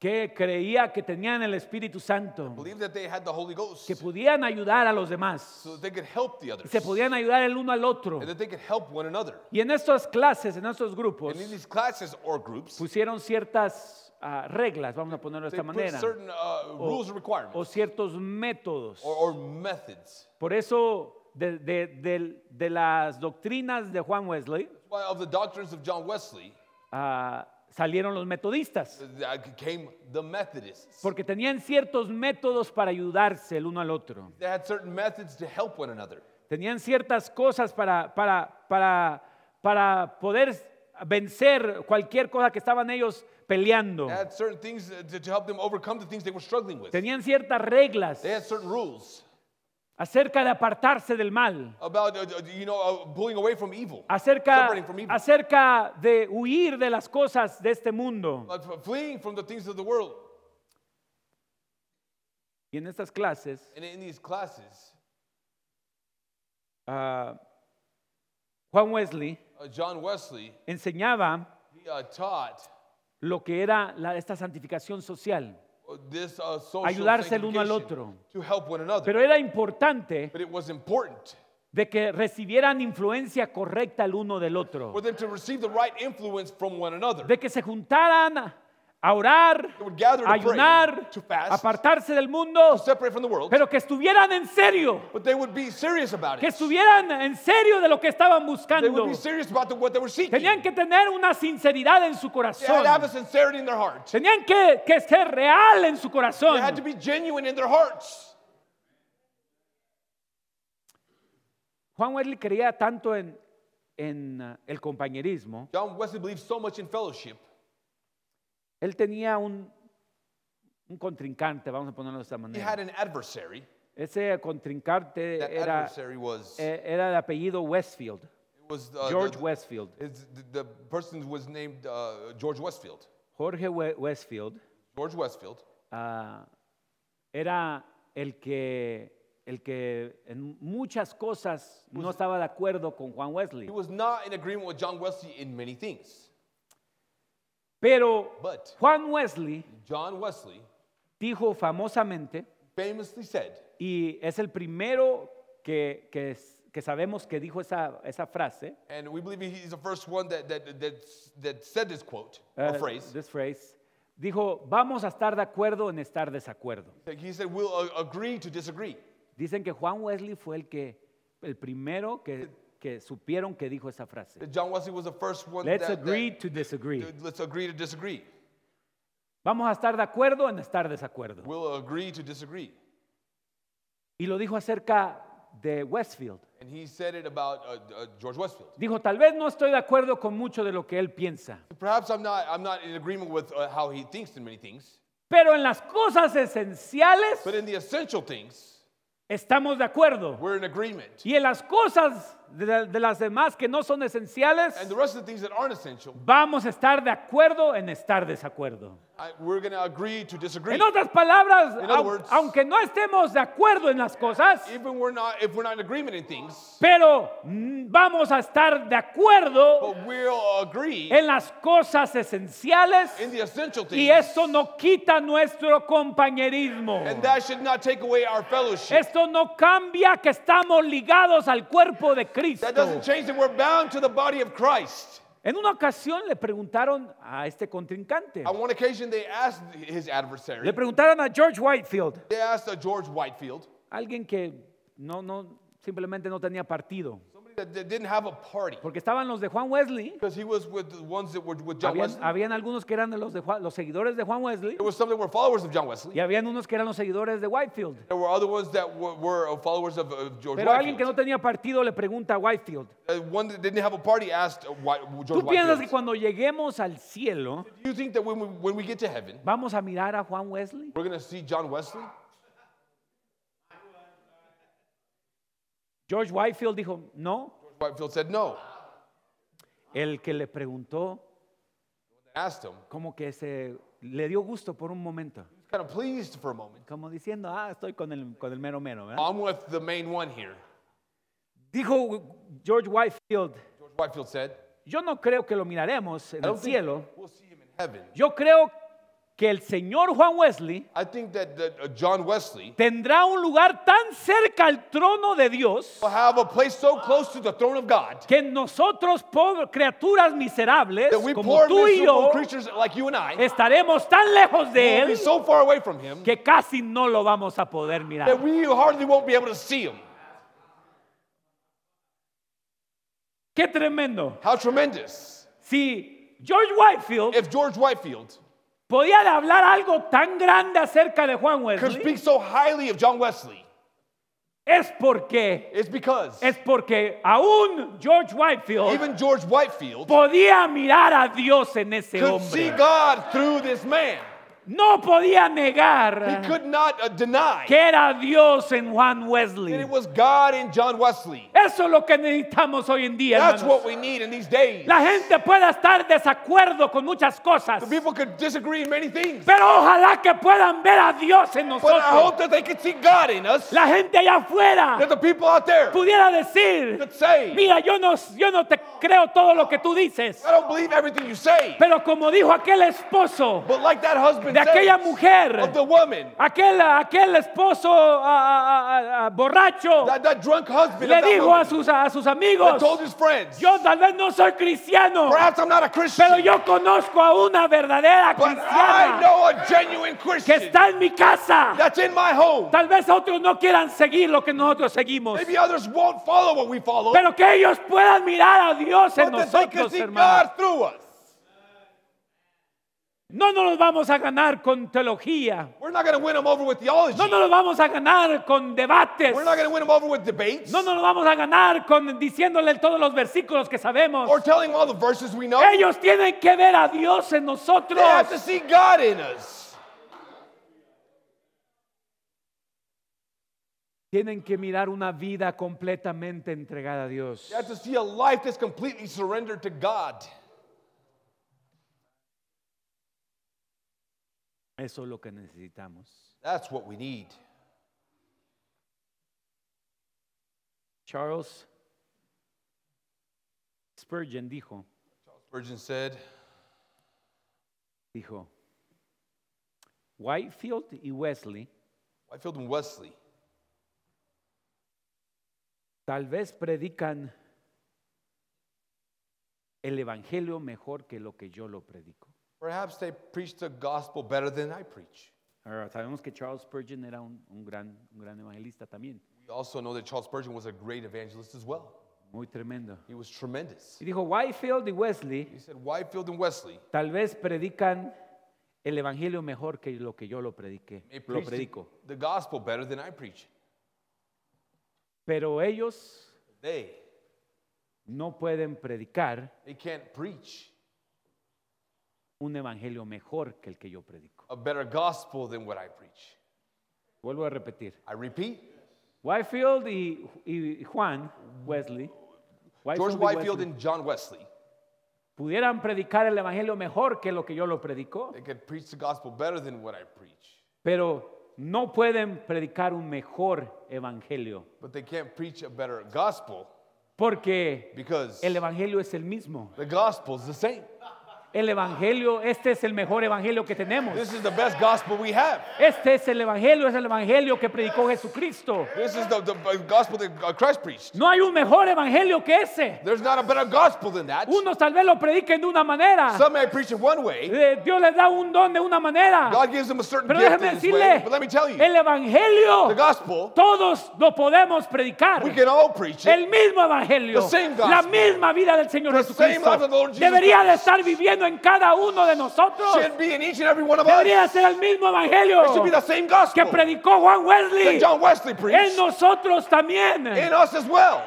que creía que tenían el Espíritu Santo, Believe that they had the Holy Ghost que pudieran ayudar a los demás, so that they could help the others se podían ayudar el uno al otro. and that they could help one another. Y en estas clases, en estos grupos, And in these classes or groups, pusieron ciertas ah, reglas, vamos a ponerlo de esta manera, certain uh, rules requirements o ciertos métodos. or, or. Por eso, de, de- del- de las doctrinas de Juan Wesley, of the doctrines of John Wesley ah, salieron los metodistas, uh, came the Methodists. porque tenían ciertos métodos para ayudarse el uno al otro. They had certain methods to help one another. Tenían ciertas cosas para, para, para, para poder vencer cualquier cosa que estaban ellos peleando. They had certain things to, to help them overcome the things they were struggling with. Tenían ciertas reglas They had certain rules acerca de apartarse del mal, about, uh, uh, you know, uh, pulling away from evil, acerca, separating from evil, acerca de huir de las cosas de este mundo. uh, f- fleeing from the things of the world. Y en estas clases, And in these classes, ah, Juan Wesley uh, John Wesley enseñaba he, uh, taught lo que era la- esta santificación social. uh, this uh, social Ayudarse el uno al otro. to help one another. Pero era importante but it was important de que recibieran influencia correcta el uno del otro, for them to receive the right influence from one another. de que se juntaran a orar, a ayunar, pray, fast, apartarse del mundo, world, pero que estuvieran en serio, but they would be serious about que estuvieran en serio de lo que estaban buscando. Tenían que tener una sinceridad en su They had to have a corazón. sincerity in their heart. Tenían que, que ser real en su They had to corazón. be genuine in their hearts. Juan Wesley creía tanto en, en uh, el compañerismo. John Wesley believed so much in fellowship. Él tenía un, un contrincante, vamos a ponerlo de esta He manera. had an adversary. Ese contrincante That era, adversary was, eh, era de apellido Westfield, it was uh, George the, Westfield. the, the person was named uh, George Westfield. Jorge We- Westfield George Westfield ah, era el que, el que en muchas cosas no estaba de acuerdo con Juan Wesley. He was not in agreement with John Wesley in many things. Pero But Juan Wesley John Wesley dijo famosamente, famously said, y es el primero que, que, que sabemos que dijo esa, esa frase, and we believe he's the first one that, that, that, that said this quote, uh, or phrase. this phrase, dijo, vamos a estar de acuerdo en estar desacuerdo. He said, we'll uh, agree to disagree. Dicen que Juan Wesley fue el que, el primero que, que supieron que dijo esa frase. John Wesley was the first one Let's that, agree that- to disagree. let's agree to disagree. Vamos a estar de acuerdo en estar desacuerdo. We'll agree to disagree. Y lo dijo acerca de Westfield. And he said it about uh, uh, George Westfield. Dijo, tal vez no estoy de acuerdo con mucho de lo que él piensa, Perhaps I'm not, I'm not in agreement with uh, how he thinks in many things, pero en las cosas esenciales but in the essential things, estamos de acuerdo. we're in agreement. Y en las cosas de, de las demás que no son esenciales, And the rest of the things that aren't essential, vamos a estar de acuerdo en estar desacuerdo. I, we're going to agree to disagree. En otras palabras, In other words- aunque no estemos de acuerdo en las cosas, Even we're not, if we're not in agreement in things, pero mm, vamos a estar de acuerdo but we'll agree en las cosas esenciales in the essential y things. eso no quita nuestro compañerismo. And that should not take away our fellowship. Esto no cambia que estamos ligados al cuerpo de Cristo. That doesn't change that we're bound to the body of Christ. En una ocasión le preguntaron a este contrincante, On one occasion, they asked his adversary, le preguntaron a George Whitefield, they asked uh, George Whitefield, alguien que no, no, simplemente no tenía partido, that, didn't have a party, porque estaban los de Juan Wesley, because he was with the ones that were with John habían, Wesley. habían algunos que eran los, de Juan- los seguidores de Juan Wesley There were some that were followers of John Wesley. y habían unos que eran los seguidores de Whitefield. There were other ones that were, were uh, followers of, of George Pero alguien que no Whitefield. tenía partido le pregunta a Whitefield, Uh, one that didn't have a party asked uh, White, George ¿tú piensas que Whitefield, cuando lleguemos al cielo do you think that when we, when we get to heaven, vamos a mirar a Juan Wesley? we're going to see John Wesley? George Whitefield dijo, no. George Whitefield said no. El que le preguntó Asked him. como que se le dio gusto por un momento, kind of pleased for a moment. como diciendo, ah, estoy con el, con el mero mero. ¿verdad? I'm with the main one here. Dijo George Whitefield, George Whitefield said, yo no creo que lo miraremos en el cielo, we'll see him in heaven. yo creo que el señor Juan Wesley I think that, that uh, John Wesley tendrá un lugar tan cerca al trono de Dios will have a place so close to the throne of God que nosotros, pobres criaturas miserables, that we como poor tú y miserable yo, creatures like you and I estaremos tan lejos de will be él so far away from him que casi no lo vamos a poder mirar. that we hardly won't be able to see him. Qué tremendo. How tremendous. Si George Whitefield If George Whitefield podía de hablar algo tan grande acerca de Juan could Wesley, speak so highly of John Wesley, es porque It's because es porque aún George Whitefield even George Whitefield podía mirar a Dios en ese could see hombre. God through this man. No podía He negar could not uh, deny que era Dios en Juan that Wesley. it was God in John Wesley. Eso es lo que necesitamos hoy en día. That's hermanos. what we need in these days. La gente pueda estar desacuerdo con muchas cosas, The people could disagree in many things, pero ojalá que puedan ver a Dios en but I hope nosotros. that they could see God in us. La gente allá afuera That the people out there pudiera decir, could say, mira, yo no, yo no te creo todo lo que tú dices, I don't believe everything you say. pero como dijo aquel esposo But like that husband de aquella mujer, of the woman, aquel, aquel esposo borracho, that, that drunk husband le dijo a sus, a sus amigos, told his friends, yo tal vez no soy cristiano, perhaps I'm not a Christian, pero yo conozco a una verdadera but I cristiana know a genuine que Christian está en mi casa. that's in my home. Tal vez otros no quieran seguir lo que nosotros seguimos, Maybe others won't follow what we follow, pero que ellos puedan mirar a Dios en but nosotros, see hermano. God through us. No nos los vamos a ganar con teología. We're not going to win them over with theology. No nos los vamos a ganar con debates. We're not going to win them over with debates No nos los vamos a ganar con diciéndole todos los versículos que sabemos. or telling all the verses we know. Ellos tienen que ver a Dios en They nosotros. have to see God in us. Tienen que mirar una vida completamente entregada a Dios. They have to see a life that's completely surrendered to God. Eso es lo que necesitamos. That's what we need. Charles Spurgeon dijo, Spurgeon said, dijo, Whitefield y Wesley Whitefield and Wesley tal vez predican el evangelio mejor que lo que yo lo predico. Perhaps they preach the gospel better than I preach. Ahora, sabemos que Charles Spurgeon era un, un gran, un gran evangelista también, We also know that Charles Spurgeon was a great evangelist as well. muy tremendo. He was tremendous. Y dijo, Whitefield y Wesley He said, Whitefield and Wesley tal vez predican el evangelio mejor que lo que yo lo prediqué, may lo preach the, predico. the gospel better than I preach. Pero ellos They, no pueden predicar they can't preach un evangelio mejor que el que yo predico. a better gospel than what I preach. Vuelvo a repetir. I repeat, Whitefield y, y Juan Wesley, George y Whitefield Wesley, and John Wesley, pudieran predicar el evangelio mejor que lo que yo lo predico, they could preach the gospel better than what I preach. pero no pueden predicar un mejor evangelio, But they can't preach a better gospel porque because el evangelio es el mismo. the gospel is the same. El evangelio, este es el mejor evangelio que tenemos. This is the best gospel we have. Este es el evangelio, es el evangelio que predicó Jesucristo. This is the, the gospel that uh, Christ preached. No hay un mejor evangelio que ese. There's not a better gospel than that. Unos tal vez lo prediquen de una manera. Some may preach it one way. Eh, Dios les da un don de una manera. God gives them a certain Pero gift déjeme His way. decirle, But let me tell you, el evangelio, the gospel, todos lo podemos predicar. we can all preach El it. mismo evangelio, The same gospel. la misma vida del Señor The same Jesucristo life of the Lord Jesus debería de estar viviendo en cada uno de nosotros. Should be in each and every one of us. Debería ser el mismo evangelio It should be the same que predicó Juan Wesley that John Wesley en nosotros también. in us as well.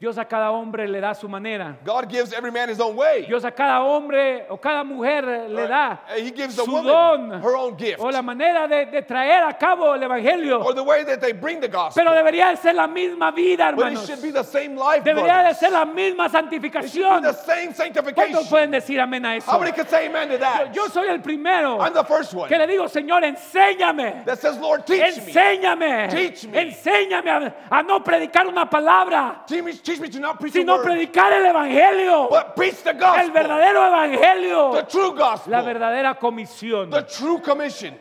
Dios a cada hombre le da su manera. God gives every man his own way. Dios a cada hombre o cada mujer le da He gives the su woman don her own gift o la manera de, de traer a cabo el evangelio. or the way that they bring the gospel. Pero debería de ser la misma vida, But it hermanos. should be the same life, Debería de ser la misma It should santificación. be the same ¿Cuántos sanctification. pueden decir amén a eso? How many can say amen to that? Yo soy el primero I'm the first one que le digo, Señor, enséñame. that says, Lord, teach me. Enséñame. Teach me. Enséñame a, a no predicar una palabra, Teach me, teach me to not preach sino a word, predicar el evangelio. but preach the El gospel, verdadero the evangelio. true gospel, La verdadera comisión. the true commission.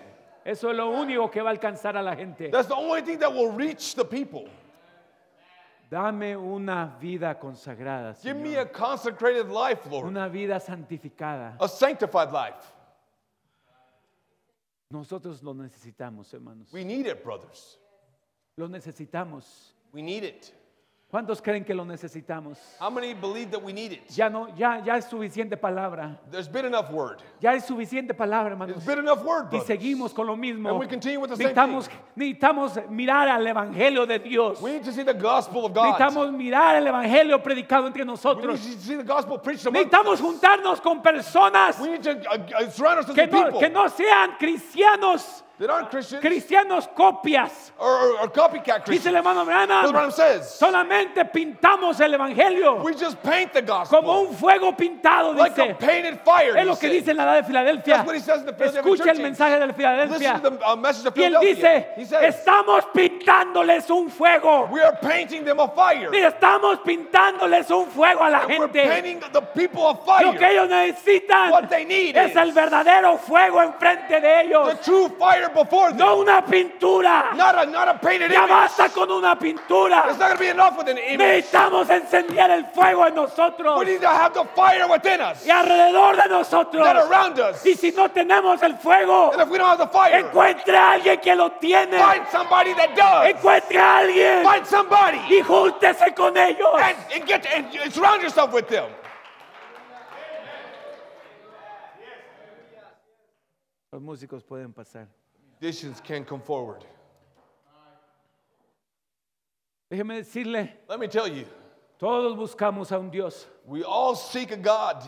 Eso es lo único que va a alcanzar a la gente. That's the only thing that will reach the people. Dame una vida consagrada, Give me a consecrated life, Lord, Una vida santificada. a sanctified life. Nosotros lo necesitamos, hermanos. We need it, brothers. Lo necesitamos. We need it. ¿Cuántos creen que lo necesitamos? How many believe that we need it? Ya no, ya, ya es suficiente palabra. There's been enough word. Ya es suficiente palabra, hermanos. There's been enough word, Y seguimos con lo mismo. And we continue with the same Necesitamos, thing. necesitamos mirar al Evangelio de Dios. We need to see the gospel of God. Necesitamos mirar el Evangelio predicado entre We need nosotros. to see the gospel preached among Necesitamos juntarnos con personas We need to uh, uh, surround ourselves que with no, people que no sean cristianos, that aren't Christians cristianos copias. or, or, or copycat Dice el Christians. hermano That's what Branham, Branham says. solamente pintamos el Evangelio We just paint the gospel como un fuego pintado, like a dice. painted fire. Es lo que said. dice en la edad de Filadelfia. That's what he says in the Philadelphia Escucha el mensaje de Filadelfia. Listen to the uh, message of Y él Philadelphia. dice, He says, estamos pintándoles un fuego. we are painting them a fire. Mira, estamos pintándoles un fuego a la we're gente. painting the people a Lo que fire. ellos necesitan What they need es is el verdadero fuego enfrente de ellos. The true fire before them. No una pintura. Not a, not a painted Ya image. basta con una pintura. It's not going to be enough with an image. Necesitamos encender el fuego en We nosotros need to have the fire within us, y alrededor de nosotros. around us. Y si no tenemos el fuego, And if we don't have the fire, encuentre a alguien que lo tiene. find somebody that does. Encuentre a alguien Find somebody y júntese con ellos. and, and get and surround yourself with them. Los músicos pueden pasar. Can come forward. Déjeme decirle, Let me tell you, todos buscamos a un Dios. we all seek a God.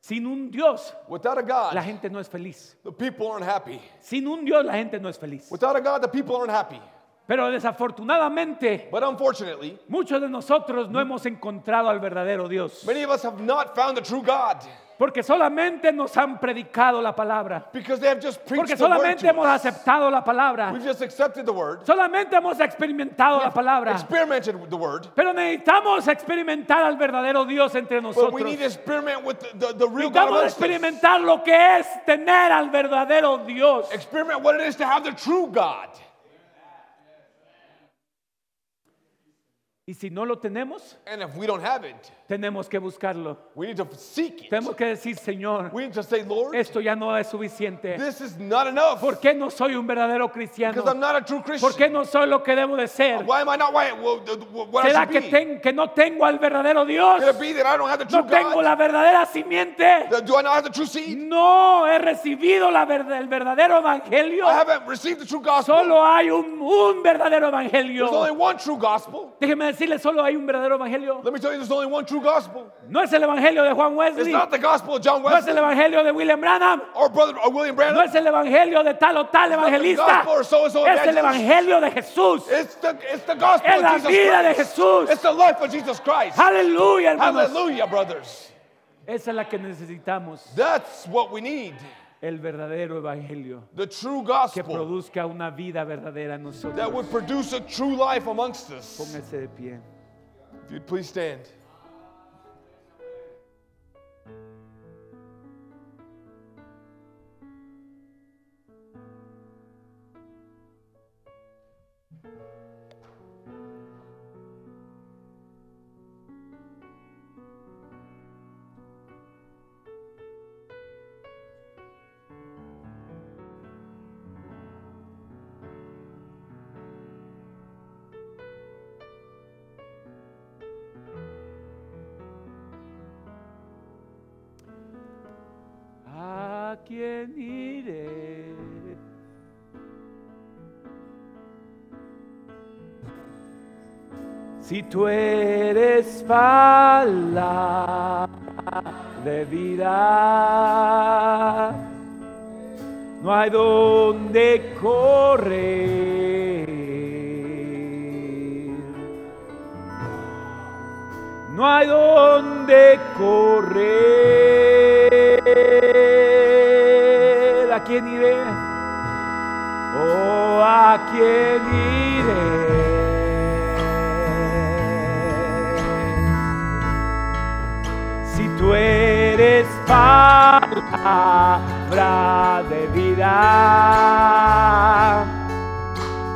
Sin un Dios, Without a la God, gente no es feliz. the people aren't happy. Sin un Dios, la gente no es feliz. Without a God, the people aren't happy. Pero desafortunadamente, But unfortunately, muchos de nosotros no hemos encontrado al verdadero Dios. many of us have not found the true God Porque solamente nos han predicado la palabra. because they have just preached Porque the word solamente to hemos us. aceptado la palabra. We've just accepted the word, Solamente hemos experimentado la palabra. experimented with the word, Pero necesitamos experimentar al verdadero Dios entre but nosotros. we need to experiment with the, the, the real God Necesitamos experimentar lo que es tener al verdadero Dios. Experiment what it is to have the true God. Y si no lo tenemos, And if we don't have it, tenemos que buscarlo. we need to seek it. Tenemos que decir, Señor, We need to say, Lord, esto ya no es suficiente. this is not enough ¿Por qué no soy un verdadero cristiano? because I'm not a true Christian. ¿Por qué no soy lo que debo de ser? Why am I not why, well, the- what I ¿Será should que, be? ten- que no tengo al verdadero Dios? Could it be that I don't have the true ¿No tengo God? la verdadera simiente? Do I not have the true seed? No he recibido la el verdadero evangelio. I haven't received the true gospel. Solo hay un, un verdadero There's only evangelio. one true gospel. Déjeme decirle, solo hay un verdadero evangelio. Let me tell you, there's only one true gospel. No es el evangelio de Juan It's Wesley. not the gospel of John No es el Wesley evangelio de William Branham. or brother or William No es el evangelio de tal o tal evangelista. so-and-so Es el evangelio de Jesús. It's the it's the gospel Es la of Jesus vida de Christ. Jesús. It's the life of Jesus Christ. Aleluya, hermanos. Hallelujah, brothers. Esa es la que necesitamos. That's what we need. El verdadero evangelio The true que gospel produzca una vida verdadera en that nosotros. would produce a true life amongst us. Póngase de pie. If you'd please stand. ¿A quién iré? Si tú eres palabra de vida, no hay donde correr. No hay donde correr. Oh, ¿a quién iré? Si tú eres palabra de vida,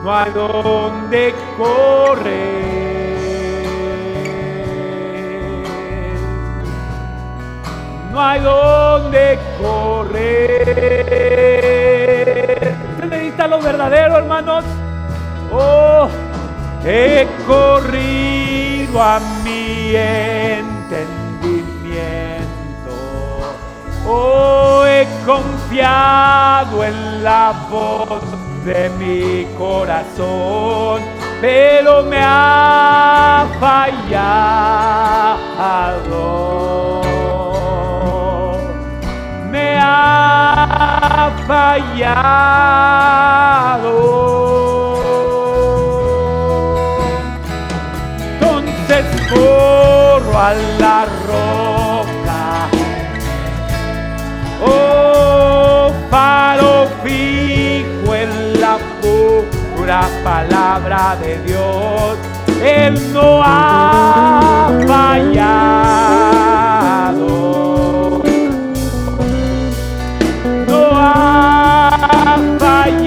no hay donde correr. No hay donde correr. Necesita lo verdadero, hermanos. Oh, he corrido a mi entendimiento. Oh, he confiado en la voz de mi corazón, pero me ha fallado. Me ha fallado. Entonces corro a la roca. Oh, faro fijo en la pura palabra de Dios. Él no ha fallado. Ha